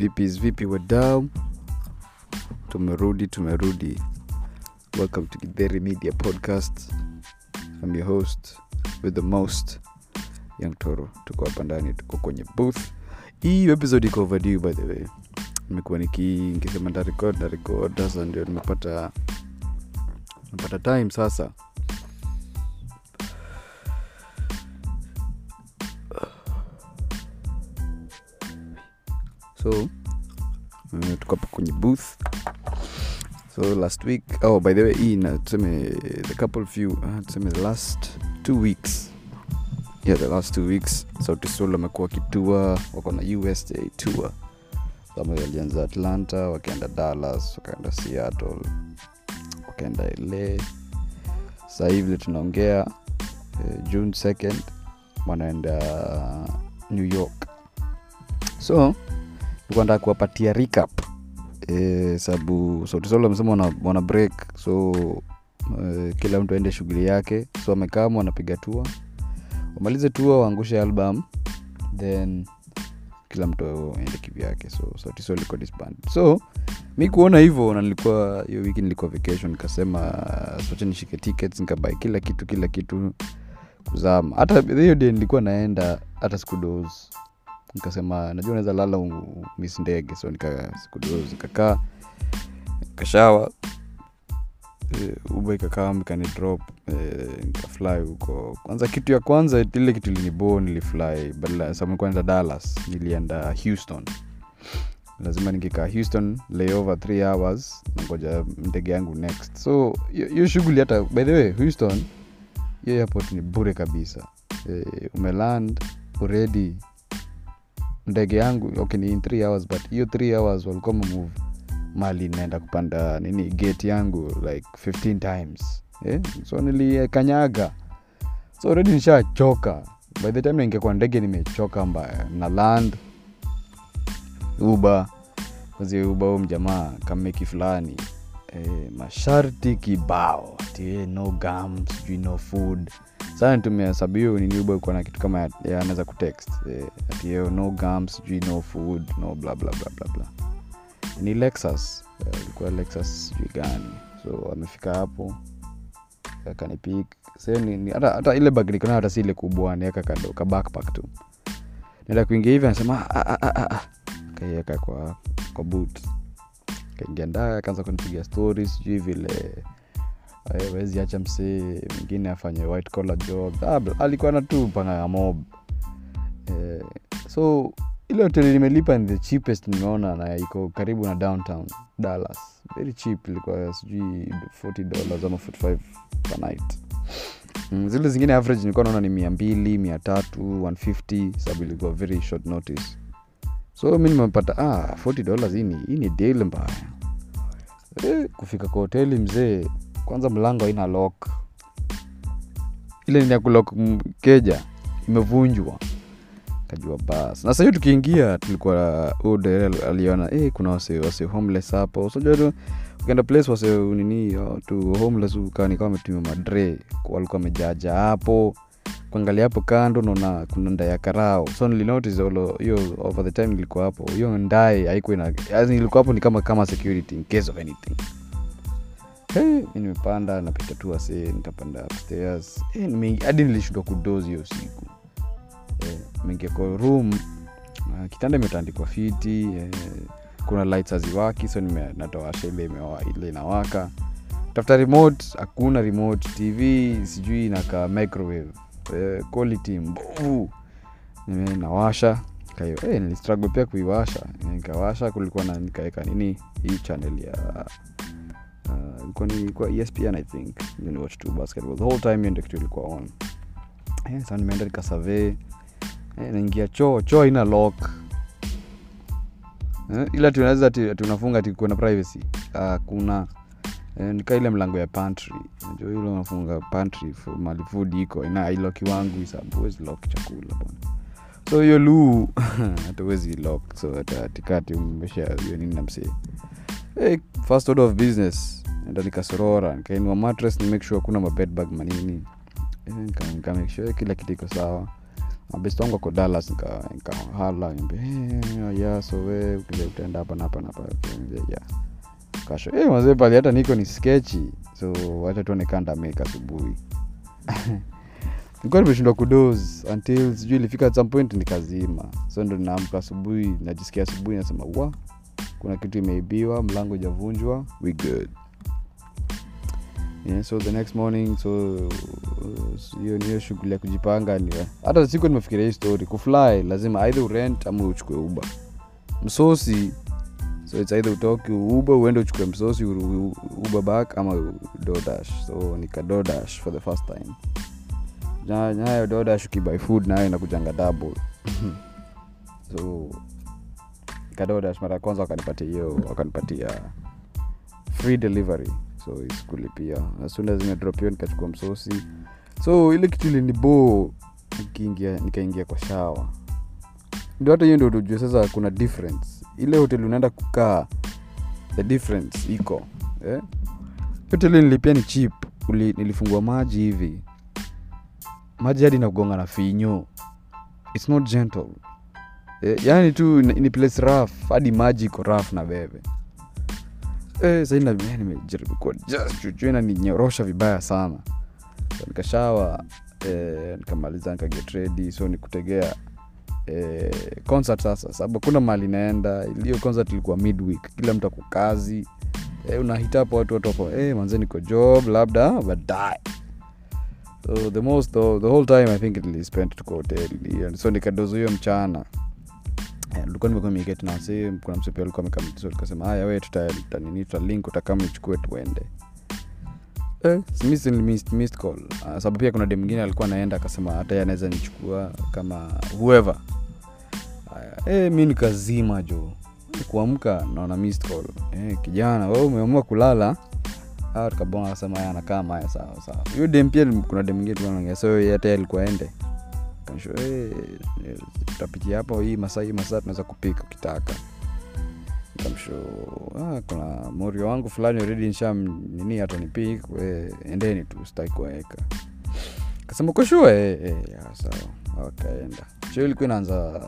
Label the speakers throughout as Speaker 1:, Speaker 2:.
Speaker 1: vipis vipi wadau? Tumerudi tumerudi. Welcome to Githeri media podcast. I'm your host with the most young toro tuko hapa ndani tuko kwenye booth. Hii episode iko overdue by the way. Nimekuwa niki nikisema ndarekod ntarekod sasa ndio nimepata nimepata time sasa so uh, tuko kwenye booth. So last week oh by the way hii tuseme the couple few uh, tuseme the last two weeks. Yeah the last two weeks. Sauti sol amekuwa wakitua wako na usa tour. Kama walianza atlanta wakaenda dallas wakaenda seattle wakaenda la sasa hivi tunaongea uh, june 2nd wanaenda new york. So nilikuwa kuwapatia recap. E, sababu sautisolo amesema wana, wana break so e, kila mtu aende shughuli yake. So wamekama wanapiga tua wamalize tua waangushe album then kila mtu aende kivyake. So sautisol iko disband. So mi kuona hivyo na nilikuwa hiyo wiki nilikuwa vacation nikasema socha nishike tickets nikabai kila kitu kila kitu kuzama. Hata hiyo day nilikuwa naenda hata sikudos nikasema najua naweza lala mis ndege. So nikakaa kashawa uh, uba ikakaa ikani drop uh, nikafly huko. Kwanza kitu ya kwanza ile kitu ilinibo nilifly badala samekuwa naenda dallas nilienda houston. Lazima nikikaa houston layover 3 hours nangoja ndege yangu next. So hiyo shughuli hata by the way houston hiyo airport ni bure kabisa. E, umeland already ndege yangu okay ni in 3 hours but hiyo 3 hours walikuwa mamove mali naenda kupanda nini gate yangu like 15 times. Eh? so nilikanyaga. So redi nishachoka. By the time ningekuwa ndege nimechoka mbaya. Na land uba uba huu mjamaa kameki fulani eh, masharti kibao. Ati eh, no gum sijui no food. Sana tumehesabiu ikuwa na kitu kama anaweza kutext. Eh, ati eh, no gum sijui no food no bla ni lexus. Eh, lexus sijui gani. So amefika hapo akanipik hata ile bag niko nayo hata si ile kubwa niweka kando ka backpack tu. Naenda kuingia hivi anasema "Ah, ah, ah, ah, ah." kaiweka kwa kwa boot kaingia ndani akaanza kunipiga stori sijui vile eh, wezi acha msee mwingine afanye white collar job. Ah, alikuwa na tu panga mob. Eh, so ile hoteli nimelipa ni the cheapest nimeona na iko karibu na downtown dallas. Very cheap ilikuwa sijui 40 dollars ama 45 per night. Mm, zile zingine average nilikuwa naona ni mia mbili mia tatu 150 sababu ilikuwa very short notice so mi nimepata ah, 40 dollars hii ni hii mbaya. Eh, kufika kwa hoteli mzee kwanza mlango haina lock. Ile ni ya keja imevunjwa. Kajua bas na sahiyo tukiingia tulikuwa udel aliona eh, kuna wase wase homeless hapo. Sojua tu ukienda place wase nini tu homeless ukanikawa wametumia madre walikuwa wamejaja hapo kuangalia hapo kando naona kuna ndaya karao. So nilinotice hiyo over the time nilikuwa hapo. Hiyo ndae haikuwa yaani hapo ni kama kama security in case of anything. Hey, nimepanda napita tu ase nitapanda upstairs. Hey, nilishindwa kudozi hiyo siku. Hey, kwa room uh, kitanda imetandikwa fiti eh, kuna lights haziwaki so nime- ile ile inawaka. Tafuta remote hakuna remote tv sijui inakaa microwave eh, quality mbovu. Nawasha. Hey, eh, nilistruggle pia kuiwasha. Nikawasha kulikuwa na nikaweka nini hii channel ya uh, ilikuwa espn i think. Watch two basketball the whole time hiyo ndio kitu ilikuwa on. Eh, sa nimeenda nikasurvey. Eh, naingia choo. Choo haina lock. Eh, ila tunaweza ati ati unafunga ati kuna privacy. Uh, kuna eh, nika ile mlango ya pantry. Najua ile unafunga pantry mali food iko ina iloki wangu isabu lok chakula bwana. So hiyo luu hatuwezi lok so hata umesha hiyo nini namsee hey, first order of business enda nikasorora nikainua matres ni make sure kuna mabedbag manini Eh, nika- nika sure kila kitu iko sawa. Mabest wangu ako dallas nika- nikahala niambia hey, ya so we ukija utaenda hapa na hapa na hapa. Nikamwambia, yeah kasho hey, mazee pali hata niko ni skechi so wacha tuone kanda make asubuhi. Nilikuwa nimeshindwa kudos until sijui ilifika at some point nikazima. So ndo ninaamka asubuhi najisikia asubuhi nasema wa kuna kitu imeibiwa mlango ijavunjwa we good. Yeah, so the next morning so uh, niyo shughuli ya kujipanga ni hata siku nimefikiria hii story kufly lazima either urent ama uchukue uba msosi so its either utoke uber uende uchukue msosi uber back ama dodash so nika dodash for the first time. Nayo dodash ukibuy food nayo inakujanga double. So kadodash mara ya kwanza wakanipatia hiyo wakanipatia free delivery. So iskulipia as soon as nimedrop hiyo nikachukua msosi. So ile kitu ilinibo nikiingia nikaingia kwa shawa ndio hata hiyo ndio tujue sasa kuna difference ile hoteli unaenda kukaa the difference iko eh? hoteli nilipia ni chip Uli, nilifungua maji hivi. Maji hadi nakugonga na finyo its not gentle. Eh, yani tu ni place raf hadi maji iko raf na bebe. Eh, sahii eh, nimejaribu kuwa just vibaya sana. So, nikashawa eh, nikamaliza nikaget ready so nikutegea eh, concert sasa sababu kuna mali inaenda. Hiyo concert ilikuwa midweek kila mtu ako kazi. Eh, unahitapo watu watoko eh, manze niko job labda baadaye so the most the, the whole time i think nilispend tuko hoteli so nikadozo hiyo mchana. Eh, nilikuwa nimekuwa miketi na wasi kuna msepi alikuwa amekaa so haya we tuta- tutanini tutalink utakama nichukue tuende. Eh, missed, call. Uh, sababu pia kuna dem mwingine alikuwa anaenda akasema hata anaweza nichukua kama whoever Eh, mi nikazima jo. Kuamka naona missed call. Eh, kijana we umeamua kulala? Tukabona tukabonga anakaa maya sawa sawa. Hiyo dem pia kuna dem ngine tunaongea so hata alikuwa ende. Kanisho eh, tutapitia hapo hii masaa hii masaa tunaweza kupika ukitaka. Nikamsho ah, kuna morio wangu fulani redi nisha nini hata nipik endeni tu sitaki kuwaeka kasema koshua eh, eh, ya, sawa. Wakaenda. Sho ilikuwa inaanza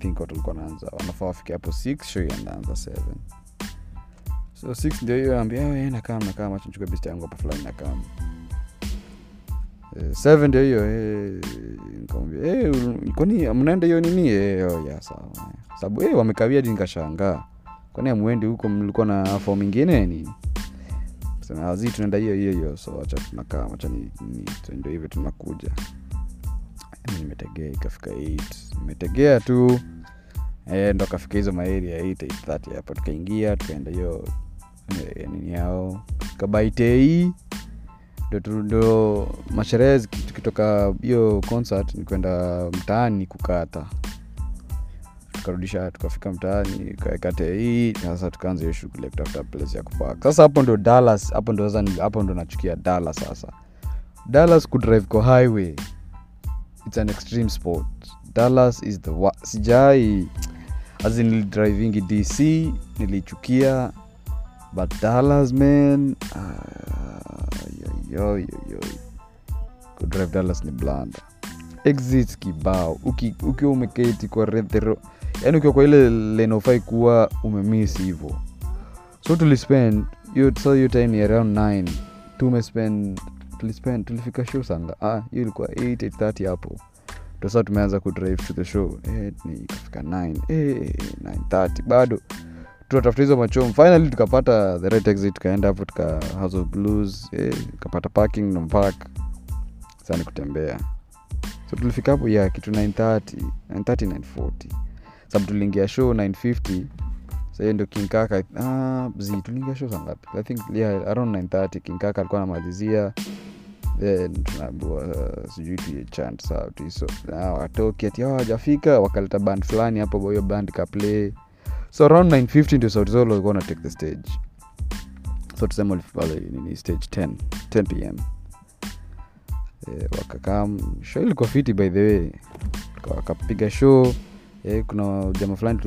Speaker 1: think watu walikuwa naanza wanafaa wafike hapo 6 sho inaanza seven. So 6 ndio hiyo ambia "Eh, nakam nakam acha bist yangu hapa fulani nakam Eh, seven ndio hiyo eh, nikamwambia eh, ul- kwani mnaenda hiyo nini? Eh, oh, ya sawa sababu eh, wamekawia di nikashangaa. Kwani amwendi huko mlikuwa na fomu ingine nini sema tunaenda hiyo hiyo hiyo. So acha tunakaa wacha so hivyo tunakuja. Mimi nimetegea ikafika 8 nimetegea tu. E, ndo akafika hizo maeria ya 8 hapo. Tukaingia tukaenda hiyo eh, nini yao. Kabaitei ndo masherehe tukitoka hiyo concert ni kwenda mtaani kukata tukarudisha tukafika mtaani kaekate hii sasa tukaanza hiyo shughuli ya kutafuta place ya kupak sasa hapo ndo dallas hapo ndo sasa hapo ndo nachukia dallas sasa. Dallas kudrive kwa highway. Its an extreme sport. Dallas is the sijai as in nilidrivingi dc nilichukia but dallas man uh, kudrive dallas ni blanda. Exits kibao. Uki- ukiwa umeketi kwa rethero yani ukiwa kwa ile lenofai kuwa umemisi hivo so tulispend hiyo so hiyo time ni around 9 tumespend tulispend tulifika show sanga. Ah hiyo ilikuwa 8 830 hapo. Ndo tumeanza kudrive to the show. Eh, ikafika 9 eh, 930 bado. Tunatafuta hizo machom. Finally tukapata the right exit tukaenda hapo tuka house of blues eh, tukapata parking park. Sani kutembea. So tulifika hapo ya kitu 930 930 940 sababu tuliingia show 950 sahiyo ndio kinkaka ah, z tuliingia show sangapi i think yeah, around 930 kinkaka alikuwa anamalizia. Then tunaambiwa uh, sijui tuichant saa tuiso watoki ati "Oh, wajafika wakaleta band fulani hapo hiyo band kaplay so around 950 ndio sauti zolo walikuwa take the stage. So tusema walif- stage 10 10 pm e, wakakam show ilikuwa fiti by the way. Wakapiga show e, kuna jama fulani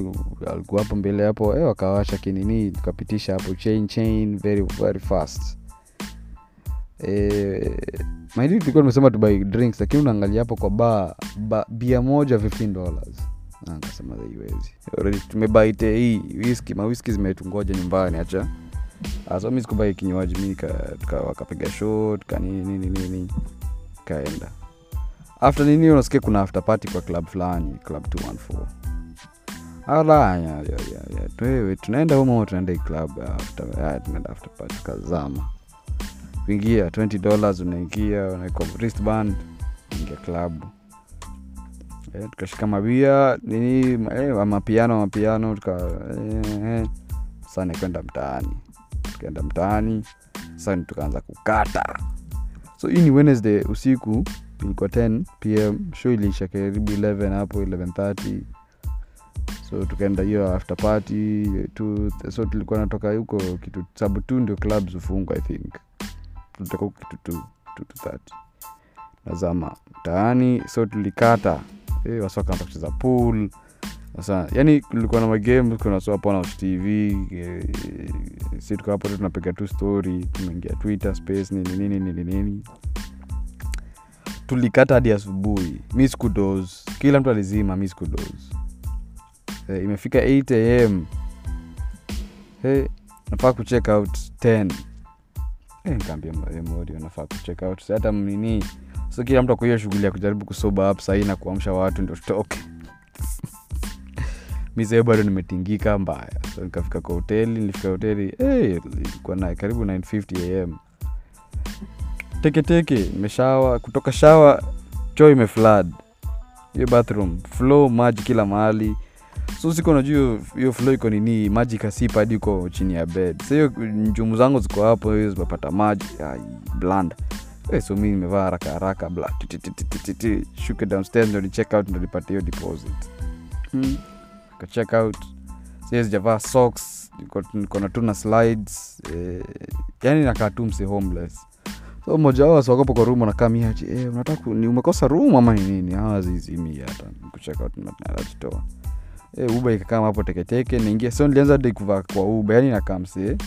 Speaker 1: alikuwa hapo mbele hapo e, wakawasha kinini tukapitisha hapo chain chain very very fast. Maindi tulikuwa tumesema tubai drinks lakini unaangalia hapo kwa ba, ba bia moja 15 dollars. Ah, nikasema haiwezi tumebaite hii wiski mawiski zimetungoja nyumbani hacha Ah, so mi sikubai kinywaji mi wakapiga shot kanini nini nini kaenda after nini unasikia kuna after party kwa club fulani club 214 ala ya, ya, ya, ya. Twewe, tunaenda humo tunaenda club after, ya, kuingia 20 dollars unaingia unaekwa wristband klabu eh, tukashika mabia nini eh, mapiano mapiano tuka eh. sasa nikwenda mtaani. Tukaenda mtaani sa tukaanza kukata. So hii ni wednesday usiku ilikuwa 10 pm shu iliisha karibu 11 hapo 1130 so tukaenda hiyo after party tu, so tulikuwa natoka huko kitu sabu tu ndio clubs hufungwa i think. Tulitoka huko kitu tu tu tu 30 nazama mtaani so tulikata. Eh, wasi kucheza pool. Sasa yani kulikuwa na magame kuna so hapo na watch tv eh, si tuko tunapiga tu story tumeingia twitter space nini nini nini nini tulikata hadi asubuhi. Mi kila mtu alizima mi eh, imefika 8 am hey, nafaa kucheck out 10 eh, nikaambia modio nafaa kucheck out. Hata mnini so kila mtu akuhiyo shughuli ya kujaribu kusoba up sahii na kuamsha watu ndo tutoke. Mizee bado nimetingika mbaya. So nikafika kwa hoteli nilifika hoteli hey, ilikuwa na karibu 950 am teketeke imeshawa kutoka shawa choo imeflad hiyo bathroom flow maji kila mahali. So siko najua hiyo flow iko nini maji kasipa hadi uko chini ya bed. Sa hiyo njumu zangu ziko hapo zimepata maji bland Eh, so mi nimevaa haraka haraka shuke downstairs ndo ni check out ndo nipate hiyo deposit. Hmm. ka check out. Sie sijavaa socks niko- niko na tu na slides eh, yani nakaa tu mse homeless so mmoja wao asiwakopo kwa room anakaa miaji eh, umekosa room ama ni nini? Najitoa. Eh, uba ikakaa hapo teketeke naingia so nilianza hadi kuvaa kwa uba yani nakaa msee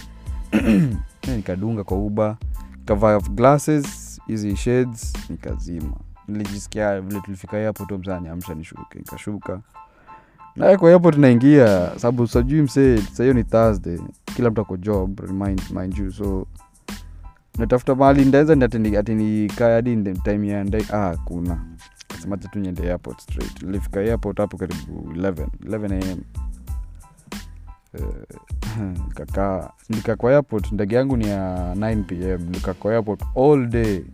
Speaker 1: Eh, nikadunga kwa uba kavaa glasses hizi shades nikazima. Nilijisikia vile tulifika hapo tu msaa niamsha nishuke nikashuka. Naye kwa hapo tunaingia sababu sajui msee sahiyo ni thursday kila mtu ako job mind you so natafuta mahali ndaeza atinikae hadi time ah, tu niende airport straight. Nilifika airport hapo karibu 11 11 am Eh, nikakaa nika airport ndege yangu ni ya 9 pm nika kwa airport all day.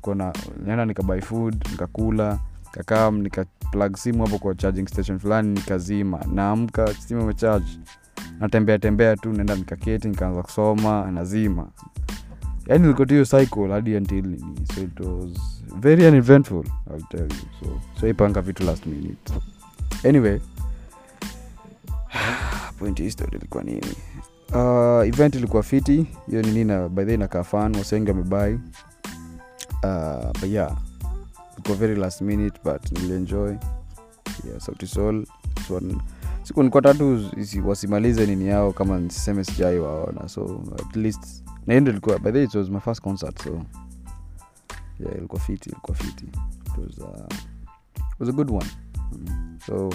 Speaker 1: Kona nenda nikabuy food nikakula kakaa nika plug simu hapo kwa charging station fulani nikazima naamka simu imecharge. Natembea tembea tu naenda nikaketi nikaanza kusoma nazima yani nilikuwa tu hiyo cycle hadi until nini? So it was very uneventful I'll tell you. So so vitu last minute. Anyway point history ilikuwa nini? Uh, event ilikuwa fiti. Hiyo nini na by the inakaa fan wasengi wamebai uh, but yeah ilikuwa very last minute but nilienjoy. Yeah, sautisol so, siku nikuwa tatu wasimalize nini yao kama nisiseme sijai waona so at least na hiyo ndio ilikuwa by the way, it was my first concert so yeah ilikuwa fiti ilikuwa fiti it was, uh, it was a good one mm. so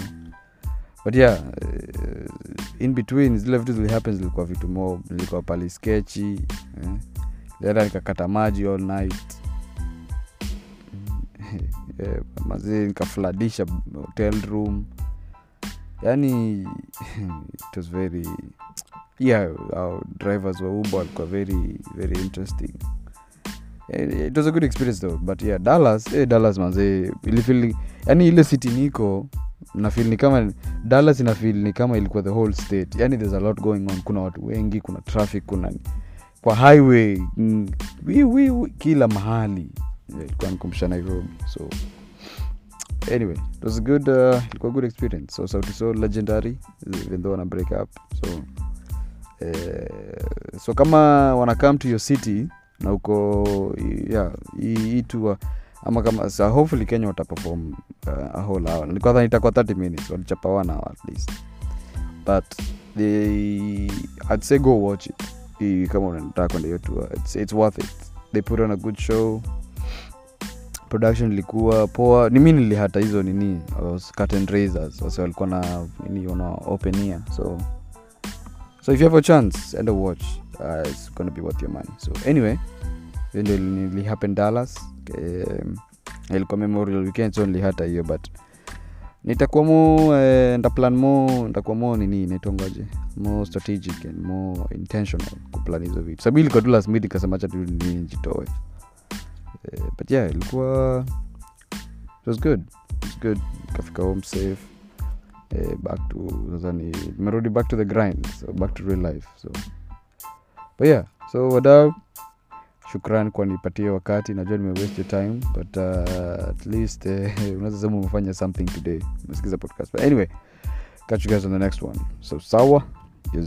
Speaker 1: but yeah uh, in between zile vitu zilihappen zilikuwa vitu mo nilikuwa pali skechi eh. lienda nikakata maji all night yeah, mazii nikafladisha hotel room yani it was very yeah our drivers wa uber walikuwa very very interesting. It was a good experience though but yeah dallas eh, dallas manze ilifil yani ile city niko nafil ni kama dallas inafil ni kama ilikuwa the whole state. Yani there's a lot going on kuna watu wengi kuna traffic kuna kwa highway mm, wi, kila mahali. Ilikuwa nairobi so anyway it was a good uh, a good experience. So sauti so legendary even though wana break up. So uh, so kama wana come to your city na uko yeah, hii tour ama kama so hopefully kenya wataperform uh, a whole hour. Nilikuwa itakuwa 30 minutes walichapa one hour at least. But they, I'd say go watch it. Kama unataka kwenda hiyo tour it's, it's worth it. They put on a good show production ilikuwa poa. Ni mi nilihata hizo nini curtain raisers wase walikuwa na nini wana open ear. So so if you have a chance enda watch. Uh, it's gonna be worth your money. So anyway hiyo ndio nilihappen dallas. Um, ilikuwa memorial weekend so nilihata hiyo but nitakuwa mo eh, ndaplan mo ntakuwa mo nini naitongoje mo strategic and mo intentional kuplan hizo vitu. Sabi ilikuwa tu last minute ikasema cha tu nini eh, but yeah ilikuwa it was good. It was good. Kafika home safe. Uh, back to sasa back to the grind so back to real life so. But yeah so wadau shukran kwa nipatie wakati. Najua nimewaste time but uh, at least uh, unaweza sema umefanya something today. Umesikiza podcast. But anyway catch you guys on the next one. So sawa. Yes